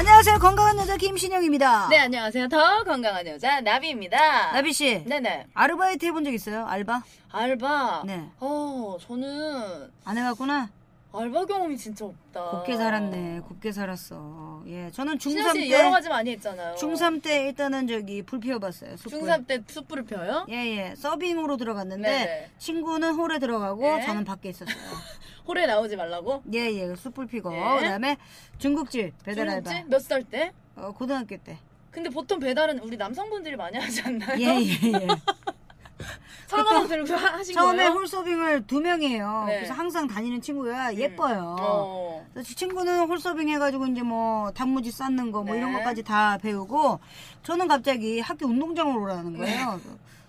안녕하세요 건강한 여자 김신영입니다 네, 안녕하세요. 더 건강한 여자 나비입니다. 나비 씨 네네. 아르바이트 해본 적 있어요? 알바? 알바. 네. 어, 저는 안 해봤구나 알바 경험이 진짜 없다. 곱게 살았네 곱게 살았어 예 저는 신영 중3 씨때 여러 가지 많이 했잖아요. 중3 때 일단은 저기 불 피워 봤어요 숯불. 중3 때 숯불을 펴요? 예 예 서빙으로 들어갔는데 네네. 친구는 홀에 들어가고 네. 저는 밖에 있었어요 홀에 나오지 말라고? 예 예 숯불 피고 네. 그다음에 중국집 배달 알바 중국집? 몇 살 때? 어, 고등학교 때 근데 보통 배달은 우리 남성분들이 많이 하지 않나요? 예 예 예 설거지 들고 하- 하신 처음에 거예요? 홀서빙을 두 명이에요 네. 그래서 항상 다니는 친구가 예뻐요 어. 그래서 친구는 홀서빙 해가지고 이제 뭐 단무지 쌓는 거뭐 이런 네. 것까지 다 배우고 저는 갑자기 학교 운동장으로 오라는 거예요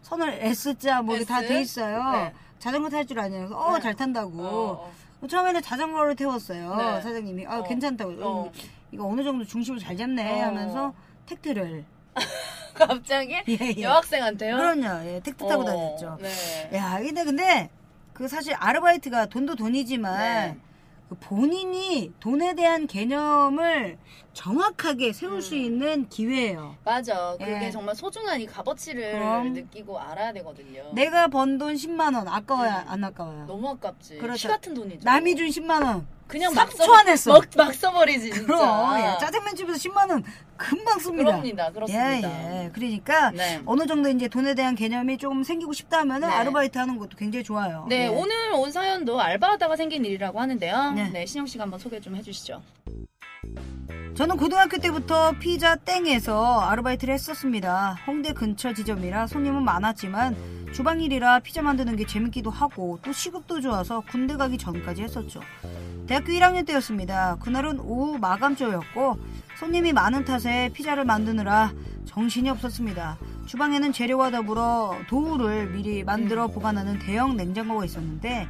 선을 S자 뭐다 S? 돼 있어요 네. 자전거 탈 줄 아냐고 어 잘 탄다고 어. 처음에는 자전거를 태웠어요. 네. 사장님이 아 어. 괜찮다고 어. 이거 어느 정도 중심을 잘 잡네 어. 하면서 택트를 갑자기 예, 예. 여학생한테요? 그럼요. 예, 택트 타고 어, 다녔죠. 네. 야 근데 근데 그 사실 아르바이트가 돈도 돈이지만 네. 그 본인이 돈에 대한 개념을 정확하게 세울 수 있는 기회예요. 맞아. 그게 예. 정말 소중한 이 값어치를 그럼. 느끼고 알아야 되거든요. 내가 번 돈 10만 원 아까워요 음. 안 아까워요? 너무 아깝지. 그렇죠. 피 같은 돈이죠. 남이 준 10만 원 그냥 3초 안에 써. 막, 막 써버리지 진짜. 그럼 예, 짜장면 집에서 10만 원 금방 씁니다. 그럽니다. 그렇습니다. 예, 예. 그러니까 네. 어느 정도 이제 돈에 대한 개념이 조금 생기고 싶다 하면은 네. 아르바이트 하는 것도 굉장히 좋아요. 네, 예. 오늘 온 사연도 알바하다가 생긴 일이라고 하는데요. 네. 네, 신영 씨가 한번 소개 좀 해주시죠. 저는 고등학교 때부터 피자 땡에서 아르바이트를 했었습니다. 홍대 근처 지점이라 손님은 많았지만 주방일이라 피자 만드는 게 재밌기도 하고 또 시급도 좋아서 군대 가기 전까지 했었죠. 대학교 1학년 때였습니다. 그날은 오후 마감조였고 손님이 많은 탓에 피자를 만드느라 정신이 없었습니다. 주방에는 재료와 더불어 도우를 미리 만들어 보관하는 대형 냉장고가 있었는데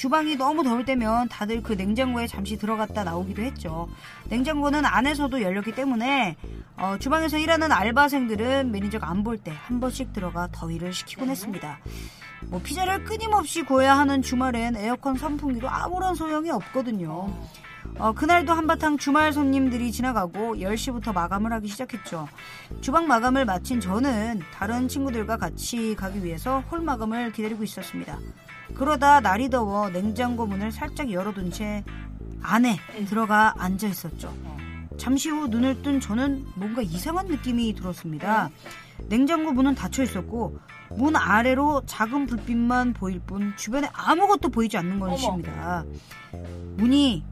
주방이 너무 더울 때면 다들 그 냉장고에 잠시 들어갔다 나오기도 했죠. 냉장고는 안에서도 열렸기 때문에 어, 주방에서 일하는 알바생들은 매니저가 안 볼 때 한 번씩 들어가 더위를 식히곤 했습니다. 뭐 피자를 끊임없이 구워야 하는 주말엔 에어컨 선풍기도 아무런 소용이 없거든요. 어, 그날도 한바탕 주말 손님들이 지나가고 10시부터 마감을 하기 시작했죠. 주방 마감을 마친 저는 다른 친구들과 같이 가기 위해서 홀 마감을 기다리고 있었습니다. 그러다 날이 더워 냉장고 문을 살짝 열어둔 채 안에 들어가 앉아 있었죠. 잠시 후 눈을 뜬 저는 뭔가 이상한 느낌이 들었습니다. 냉장고 문은 닫혀 있었고 문 아래로 작은 불빛만 보일 뿐 주변에 아무것도 보이지 않는 것입니다. 문이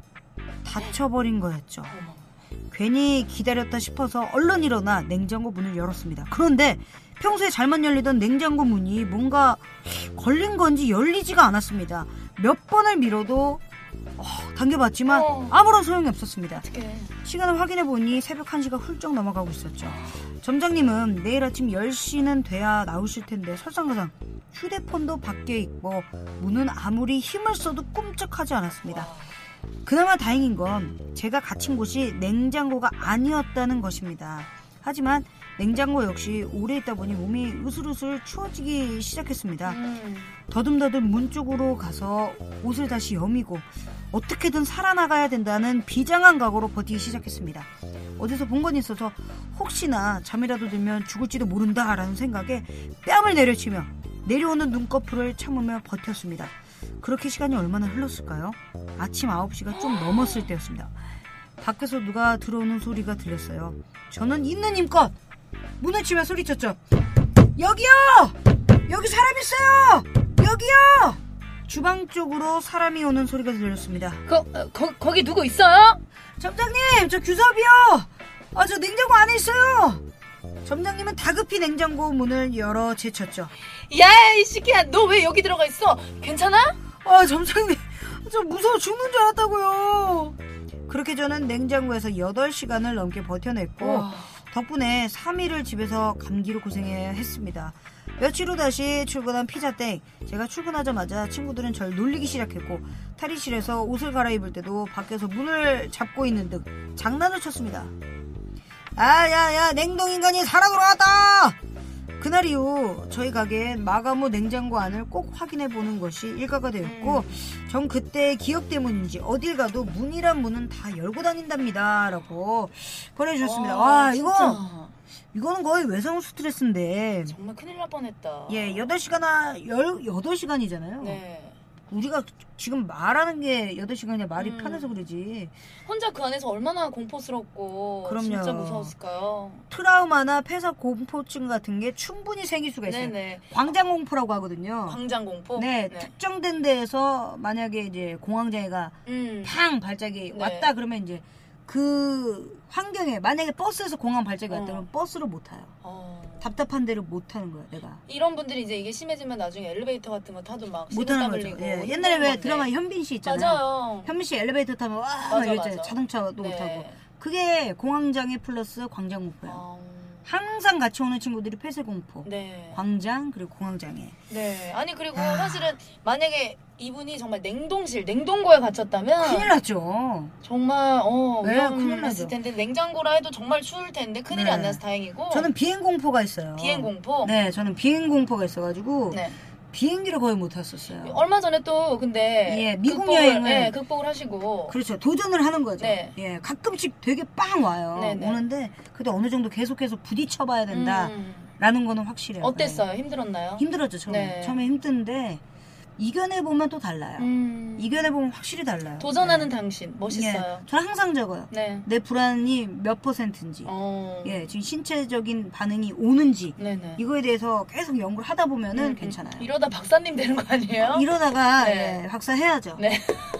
닫혀버린 거였죠. 괜히 기다렸다 싶어서 얼른 일어나 냉장고 문을 열었습니다. 그런데 평소에 잘만 열리던 냉장고 문이 뭔가 걸린 건지 열리지가 않았습니다. 몇 번을 밀어도 어, 당겨봤지만 어. 아무런 소용이 없었습니다. 시간을 확인해 보니 새벽 1시가 훌쩍 넘어가고 있었죠. 점장님은 내일 아침 10시는 돼야 나오실 텐데 설상가상 휴대폰도 밖에 있고 문은 아무리 힘을 써도 꿈쩍하지 않았습니다. 그나마 다행인 건 제가 갇힌 곳이 냉장고가 아니었다는 것입니다. 하지만 냉장고 역시 오래 있다 보니 몸이 으슬으슬 추워지기 시작했습니다. 음, 더듬더듬 문 쪽으로 가서 옷을 다시 여미고 어떻게든 살아나가야 된다는 비장한 각오로 버티기 시작했습니다. 어디서 본 건 있어서 혹시나 잠이라도 들면 죽을지도 모른다라는 생각에 뺨을 내려치며 내려오는 눈꺼풀을 참으며 버텼습니다. 그렇게 시간이 얼마나 흘렀을까요? 아침 9시가 좀 넘었을 때였습니다. 밖에서 누가 들어오는 소리가 들렸어요. 저는 있는 힘껏 문을 치며 소리쳤죠. 여기요! 여기 사람 있어요! 여기요! 주방 쪽으로 사람이 오는 소리가 들렸습니다. 거, 어, 거, 거기 누구 있어요? 점장님, 저 규섭이요! 아, 저 냉장고 안에 있어요! 점장님은 다급히 냉장고 문을 열어 제쳤죠. 야, 이 새끼야, 너 왜 여기 들어가 있어? 괜찮아? 아, 점장님, 저 무서워 죽는 줄 알았다고요. 그렇게 저는 냉장고에서 8시간을 넘게 버텨냈고, 와. 덕분에 3일을 집에서 감기로 고생해야 했습니다. 며칠 후 다시 출근한 피자땡. 제가 출근하자마자 친구들은 절 놀리기 시작했고 탈의실에서 옷을 갈아입을 때도 밖에서 문을 잡고 있는 등 장난을 쳤습니다. 아야야 냉동인간이 살아 돌아왔다! 그날 이후 저희 가게엔 마감 후 냉장고 안을 꼭 확인해 보는 것이 일과가 되었고 전 그때의 기억 때문인지 어딜 가도 문이란 문은 다 열고 다닌답니다 라고 보내주셨습니다 와 이거 진짜. 이거는 거의 외상 스트레스인데 정말 큰일 날 뻔했다. 예 8시간 아 18시간이잖아요 네. 우리가 지금 말하는 게 8시간이야 말이 음. 편해서 그러지 혼자 그 안에서 얼마나 공포스럽고 그럼요. 진짜 무서웠을까요? 트라우마나 폐사 공포증 같은 게 충분히 생길 수가 있어요 네네. 광장 공포라고 하거든요 광장 공포. 네, 특정된 데에서 만약에 이제 공황장애가 음. 팡 발작이 네. 왔다 그러면 이제 그 환경에 만약에 버스에서 공황 발작이 왔다 어. 그러면 버스를 못 타요. 어. 답답한 데를 못 타는 거야, 내가. 이런 분들이 이제 이게 심해지면 나중에 엘리베이터 같은 거 타도 막 못 타는 거죠. 예, 옛날에 왜 건데. 드라마 현빈 씨 있잖아요. 맞아요. 현빈 씨 엘리베이터 타면 와, 맞아, 막 이랬잖아요. 자동차도 못 네. 타고. 그게 공황장애 플러스 광장공포예요. 아, 항상 같이 오는 친구들이 폐쇄공포, 네. 광장 그리고 공황장애. 네. 아니 그리고 아. 사실은 만약에 이분이 정말 냉동실, 냉동고에 갇혔다면 큰일 났죠. 정말 어 네, 큰일. 위험했을 텐데 냉장고라 해도 정말 추울 텐데 큰일이 네. 안 나서 다행이고 저는 비행 공포가 있어요. 비행 공포. 네, 저는 비행 공포가 있어가지고 네. 비행기를 거의 못 탔었어요. 얼마 전에 또 근데 예, 미국 극복을, 여행을- 예, 극복을 하시고 그렇죠. 도전을 하는 거죠. 네. 예, 가끔씩 되게 빵 와요. 네, 네. 오는데 그래도 어느 정도 계속해서 부딪혀 봐야 된다라는 음, 거는 확실해요. 어땠어요? 힘들었나요? 네. 힘들었죠 처음에. 네. 처음에 힘든데 이겨내 보면 또 달라요. 음, 이겨내 보면 확실히 달라요. 도전하는 네. 당신 멋있어요. 예, 저는 항상 적어요. 네. 내 불안이 몇 퍼센트인지, 어. 예, 지금 신체적인 반응이 오는지 네네. 이거에 대해서 계속 연구를 하다 보면은 음, 음. 괜찮아요. 이러다 박사님 되는 거 아니에요? 이러다가 네. 예, 박사 해야죠. 네.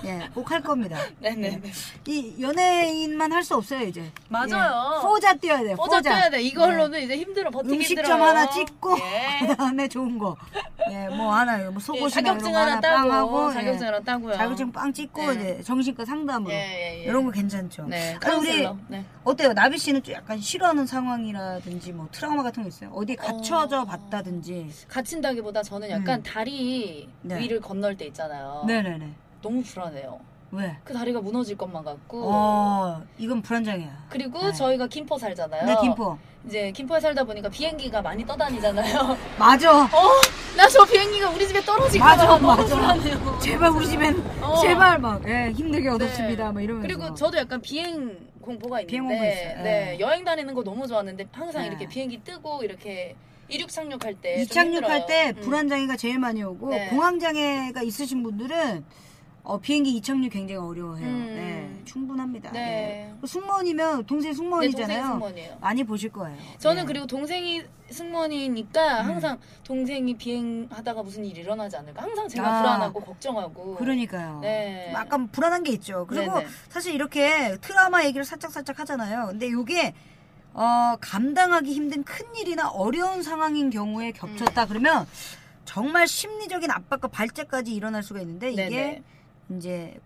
예, 꼭 할 겁니다. 네네. 이 연예인만 할 수 없어요 이제. 맞아요. 예, 포자 뛰어야 돼. 포자 떼야 돼. 이걸로는 이제 힘들어. 버티기 음식점 힘들어요. 하나 찍고 예. 그다음에 좋은 거. 예, 뭐 하나 뭐 예, 속옷이나 자격증 하나 빵 따고 하고 자격증 예, 하나 따고요. 자격증 빵 찍고 예. 이제 정신과 상담으로 예, 예, 예. 이런 거 괜찮죠. 네. 아니, 우리. 네. 어때요? 나비 씨는 좀 약간 싫어하는 상황이라든지 뭐 트라우마 같은 거 있어요? 어디에 갇혀져 어. 봤다든지. 갇힌다기보다 저는 약간 음. 다리 네. 위를 건널 때 있잖아요. 네네네. 너무 불안해요. 왜? 그 다리가 무너질 것만 같고. 어, 이건 불안장애야. 그리고 네. 저희가 김포 살잖아요. 네, 김포. 이제 김포에 살다 보니까 비행기가 많이 떠다니잖아요. 맞아. 어, 나 저 비행기가 우리 집에 떨어질까 맞아, 봐 너무 맞아. 불안해요. 제발 우리 집엔 어. 제발 막 예, 힘들게 얻었습니다. 뭐 이러면서. 그리고 저도 약간 비행 공포가 있는데, 비행 공포 있어요. 네, 예. 여행 다니는 거 너무 좋았는데 항상 네. 이렇게 비행기 뜨고 이렇게 이륙 상륙할 때 이착륙할 때 음. 불안장애가 제일 많이 오고 네. 공황 장애가 있으신 분들은 어, 비행기 이착륙 굉장히 어려워해요. 음. 네, 충분합니다. 네. 네. 승무원이면 동생 네, 승무원이잖아요. 동생이 승무원이에요. 많이 보실 거예요. 저는 네. 그리고 동생이 승무원이니까 음. 항상 동생이 비행하다가 무슨 일이 일어나지 않을까 항상 제가 아. 불안하고 걱정하고 그러니까요. 네. 좀 약간 불안한 게 있죠. 그리고 네네. 사실 이렇게 트라우마 얘기를 살짝 살짝 하잖아요. 근데 이게 어, 감당하기 힘든 큰 일이나 어려운 상황인 경우에 겹쳤다 음. 그러면 정말 심리적인 압박과 발작까지 일어날 수가 있는데 이게 네네. 이제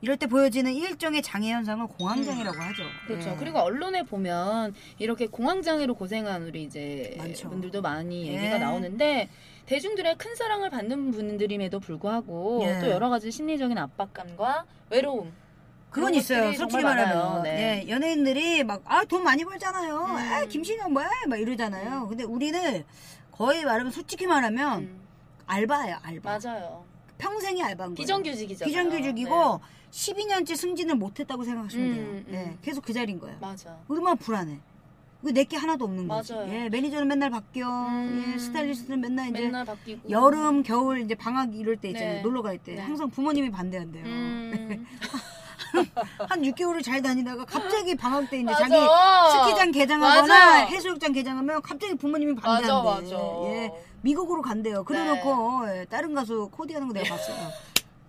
이럴 때 보여지는 일종의 장애 현상을 공황장애라고 하죠. 그렇죠. 예. 그리고 언론에 보면 이렇게 공황장애로 고생한 우리 이제 많죠. 분들도 많이 예. 얘기가 나오는데 대중들의 큰 사랑을 받는 분들임에도 불구하고 예. 또 여러 가지 심리적인 압박감과 외로움 그건 있어요. 솔직히. 말하면 네. 예, 연예인들이 막 아 돈 많이 벌잖아요. 음. 아 김신영 뭐야 막 이러잖아요. 근데 우리는 거의 말하면 솔직히 말하면 음, 알바예요, 알바. 맞아요. 평생이 알바인 거예요. 비정규직이잖아요. 비정규직이고 12년째 승진을 못했다고 생각하시면 돼요. 음, 음. 예, 계속 그 자리인 거예요. 네. 맞아. 얼마나 불안해. 그 내게 하나도 없는 거지. 맞아요. 예, 매니저는 맨날 바뀌어. 음. 예, 스타일리스트는 맨날 이제 맨날 바뀌고 여름, 겨울 이제 방학 이럴 때 있잖아요. 네. 놀러 갈 때. 네. 항상 부모님이 반대한대요. 음, 한 6개월을 잘 다니다가 갑자기 방학 때 이제 맞아. 자기 스키장 개장하거나 맞아. 해수욕장 개장하면 갑자기 부모님이 반대한대. 맞아 맞아. 예, 미국으로 간대요. 그래 네. 놓고 예, 다른 가수 코디하는 거 내가 봤어요.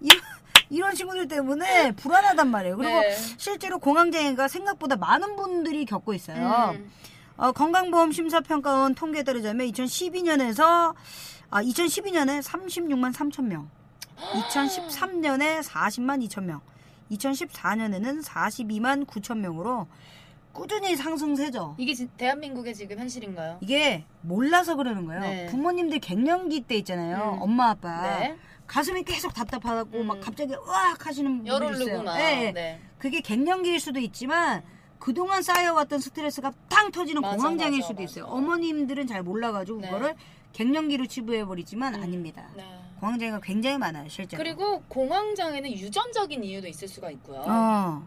이런, 이런 친구들 때문에 불안하단 말이에요. 그리고 네. 실제로 공황장애가 생각보다 많은 분들이 겪고 있어요. 음, 어, 건강보험 심사평가원 통계에 따르자면 2012년에서 아, 2012년에 36만 3천 명, 2013년에 40만 2천 명, 2014년에는 42만 9천 명으로 꾸준히 상승세죠. 이게 지- 대한민국의 지금 현실인가요? 이게 몰라서 그러는 거예요. 네. 부모님들 갱년기 때 있잖아요. 음. 엄마 아빠 네. 가슴이 계속 답답하고 음. 막 갑자기 으악 하시는 분들 열 있어요. 예. 네. 그게 갱년기일 수도 있지만 그동안 쌓여왔던 스트레스가 탕 터지는 맞아, 공황장애일 맞아, 수도 맞아. 있어요. 어머님들은 잘 몰라가지고 네. 그거를 갱년기로 치부해버리지만 음. 아닙니다. 네. 공황장애가 굉장히 많아요, 실제로. 그리고 공황장애는 유전적인 이유도 있을 수가 있고요. 어,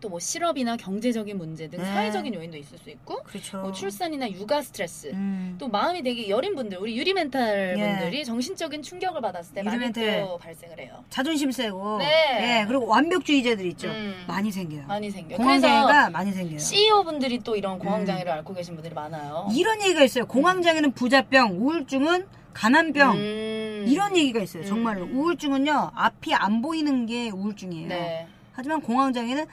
또 뭐 실업이나 경제적인 문제 등 네. 사회적인 요인도 있을 수 있고 그렇죠. 뭐 출산이나 육아 스트레스 음. 또 마음이 되게 여린 분들 우리 유리 멘탈 예. 분들이 정신적인 충격을 받았을 때 유리 많이 멘탈. 또 발생을 해요. 자존심 세고, 네. 예, 그리고 완벽주의자들 있죠. 음. 많이 생겨요. 많이 생겨. 그래서 공황장애가 많이 생겨요. CEO 분들이 또 이런 공황장애를 앓고 계신 분들이 많아요. 이런 얘기가 있어요. 공황장애는 부자병, 우울증은 가난병. 음. 이런 얘기가 있어요. 음. 정말로. 우울증은요, 앞이 안 보이는 게 우울증이에요. 네. 하지만 공황장애는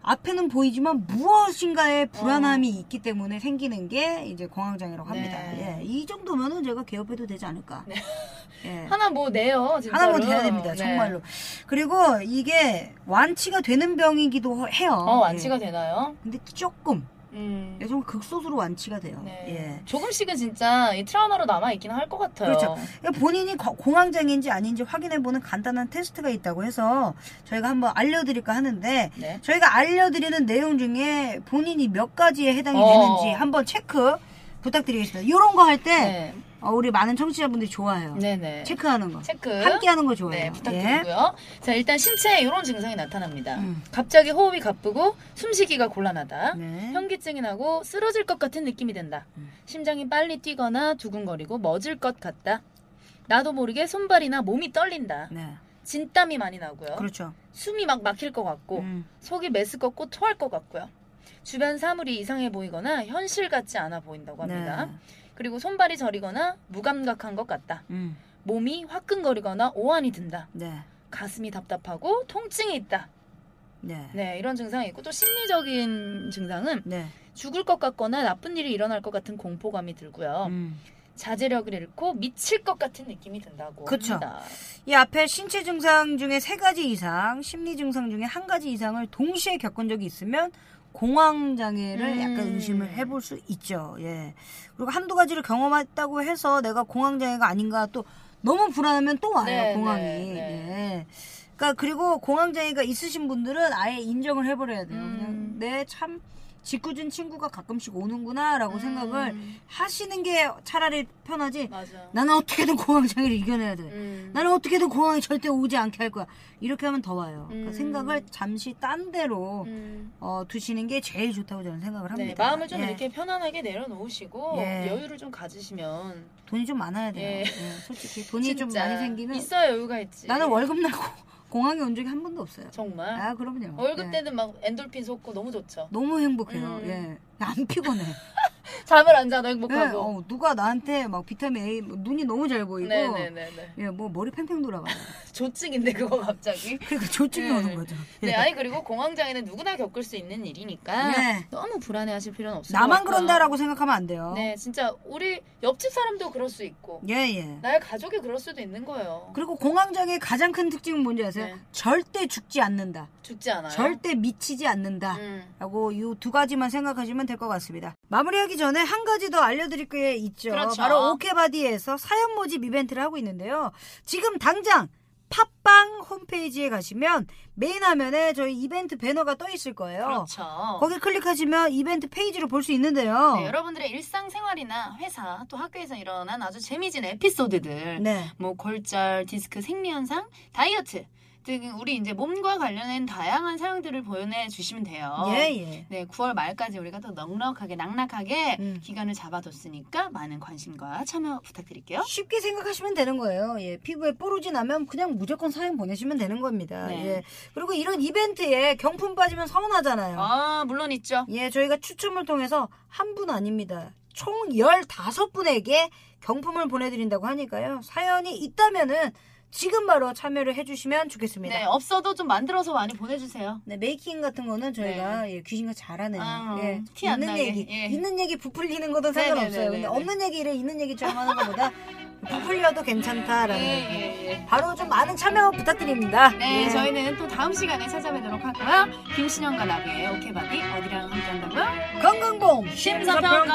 앞에는 보이지만 무엇인가의 불안함이 어. 있기 때문에 생기는 게 이제 공황장애라고 합니다. 네. 예, 이 정도면은 제가 개업해도 되지 않을까. 네. 예. 하나 뭐 내요. 진짜로. 하나만 돼야 됩니다. 네. 정말로. 그리고 이게 완치가 되는 병이기도 해요. 어 완치가 예. 되나요? 근데 조금, 음. 좀 극소수로 완치가 돼요. 네. 예. 조금씩은 진짜 이 트라우마로 남아 있긴 할것 같아요. 그렇죠. 그러니까 본인이 거- 공황장애인지 아닌지 확인해 보는 간단한 테스트가 있다고 해서 저희가 한번 알려드릴까 하는데 네. 저희가 알려드리는 내용 중에 본인이 몇 가지에 해당이 어. 되는지 한번 체크 부탁드리겠습니다. 이런 거 할때 네. 우리 많은 청취자분들이 좋아해요. 네네. 체크하는 거. 체크. 함께 하는 거 좋아해요. 네, 부탁드리고요. 자, 일단 신체에 이런 증상이 나타납니다. 음. 갑자기 호흡이 가쁘고 숨쉬기가 곤란하다. 예. 네. 현기증이 나고 쓰러질 것 같은 느낌이 든다. 음. 심장이 빨리 뛰거나 두근거리고 멎을 것 같다. 나도 모르게 손발이나 몸이 떨린다. 네. 진땀이 많이 나고요. 그렇죠. 숨이 막 막힐 것 같고 음. 속이 메스껍고 토할 것 같고요. 주변 사물이 이상해 보이거나 현실 같지 않아 보인다고 합니다. 네. 그리고 손발이 저리거나 무감각한 것 같다. 음. 몸이 화끈거리거나 오한이 든다. 네. 가슴이 답답하고 통증이 있다. 네. 네, 이런 증상이 있고 또 심리적인 증상은 네. 죽을 것 같거나 나쁜 일이 일어날 것 같은 공포감이 들고요. 음. 자제력을 잃고 미칠 것 같은 느낌이 든다고 그쵸. 합니다. 이 앞에 신체 증상 중에 세 가지 이상, 심리 증상 중에 한 가지 이상을 동시에 겪은 적이 있으면 공황 장애를 음. 약간 의심을 해볼 수 있죠. 예. 그리고 한두 가지를 경험했다고 해서 내가 공황 장애가 아닌가 또 너무 불안하면 또 와요. 네, 공황이. 네, 네. 예. 그러니까 그리고 공황 장애가 있으신 분들은 아예 인정을 해버려야 돼요. 음. 그냥 내참 짓궂은 친구가 가끔씩 오는구나라고 음. 생각을 하시는 게 차라리 편하지. 맞아. 나는 어떻게든 공황 장애를 이겨내야 돼. 음. 나는 어떻게든 공항에 절대 오지 않게 할 거야. 이렇게 하면 더 와요. 그러니까 음. 생각을 잠시 딴 데로 음. 어, 두시는 게 제일 좋다고 저는 생각을 네, 합니다. 마음을 좀 예. 이렇게 편안하게 내려놓으시고 예. 여유를 좀 가지시면 돈이 좀 많아야 돼요. 예. 예, 솔직히 돈이 좀 많이 생기면 있어야 여유가 있지. 나는 월급 나고 공항에 온 적이 한 번도 없어요. 정말 아 그럼요. 월급 예. 때는 막 엔돌핀 솟고 너무 좋죠. 너무 행복해요. 음. 예. 안 피곤해. 잠을 안 자도 예, 행복하고. 어, 누가 나한테 막 비타민 A 뭐 눈이 너무 잘 보이고 네네네네. 예, 뭐 머리 팽팽 돌아가요. 조증인데 그거 갑자기. 그러니까 조증이 네. 오는 거죠. 네, 아니 그리고 공황장애는 누구나 겪을 수 있는 일이니까 네. 너무 불안해하실 필요는 없을 나만. 그런다라고 생각하면 안 돼요. 네, 진짜 우리 옆집 사람도 그럴 수 있고 예, 예. 나의 가족이 그럴 수도 있는 거예요. 그리고 공황장애의 가장 큰 특징은 뭔지 아세요? 네. 절대 죽지 않는다. 죽지 않아요. 절대 미치지 않는다. 음. 라고 이 두 가지만 생각하시면 될 것 같습니다. 마무리하기 전에 한 가지 더 알려드릴 게 있죠. 그렇죠. 바로 오케바디에서 사연 모집 이벤트를 하고 있는데요. 지금 당장 팟빵 홈페이지에 가시면 메인 화면에 저희 이벤트 배너가 떠 있을 거예요. 그렇죠. 거기 클릭하시면 이벤트 페이지를 볼수 있는데요. 네, 여러분들의 일상생활이나 회사 또 학교에서 일어난 아주 재미진 에피소드들 네. 뭐 골절, 디스크 생리현상, 다이어트 등 우리 이제 몸과 관련된 다양한 사연들을 보내 주시면 돼요. 예, 예. 네, 9월 말까지 우리가 또 넉넉하게 낙낙하게 음. 기간을 잡아뒀으니까 많은 관심과 참여 부탁드릴게요. 쉽게 생각하시면 되는 거예요. 예, 피부에 뽀루지 나면 그냥 무조건 사연 보내시면 되는 겁니다. 네. 예. 그리고 이런 이벤트에 경품 빠지면 서운하잖아요. 아, 물론 있죠. 예, 저희가 추첨을 통해서 한 분 아닙니다. 총 15분에게 경품을 보내드린다고 하니까요. 사연이 있다면은 지금 바로 참여를 해주시면 좋겠습니다. 네, 없어도 좀 만들어서 많이 보내주세요. 네, 메이킹 같은 거는 저희가 네. 예, 귀신과 잘하는 아, 예, 티 있는 나게. 얘기, 예. 있는 얘기 부풀리는 거든 네, 네, 상관없어요. 네네네네. 근데 없는 얘기를 있는 얘기처럼 하는 것보다 부풀려도 괜찮다라는 예, 예, 예. 바로 좀 많은 참여 부탁드립니다. 네, 예. 저희는 또 다음 시간에 찾아뵙도록 하고요. 김신영과 나비의 오케바디 어디랑 함께한다고요? 건강봄 심사평가원.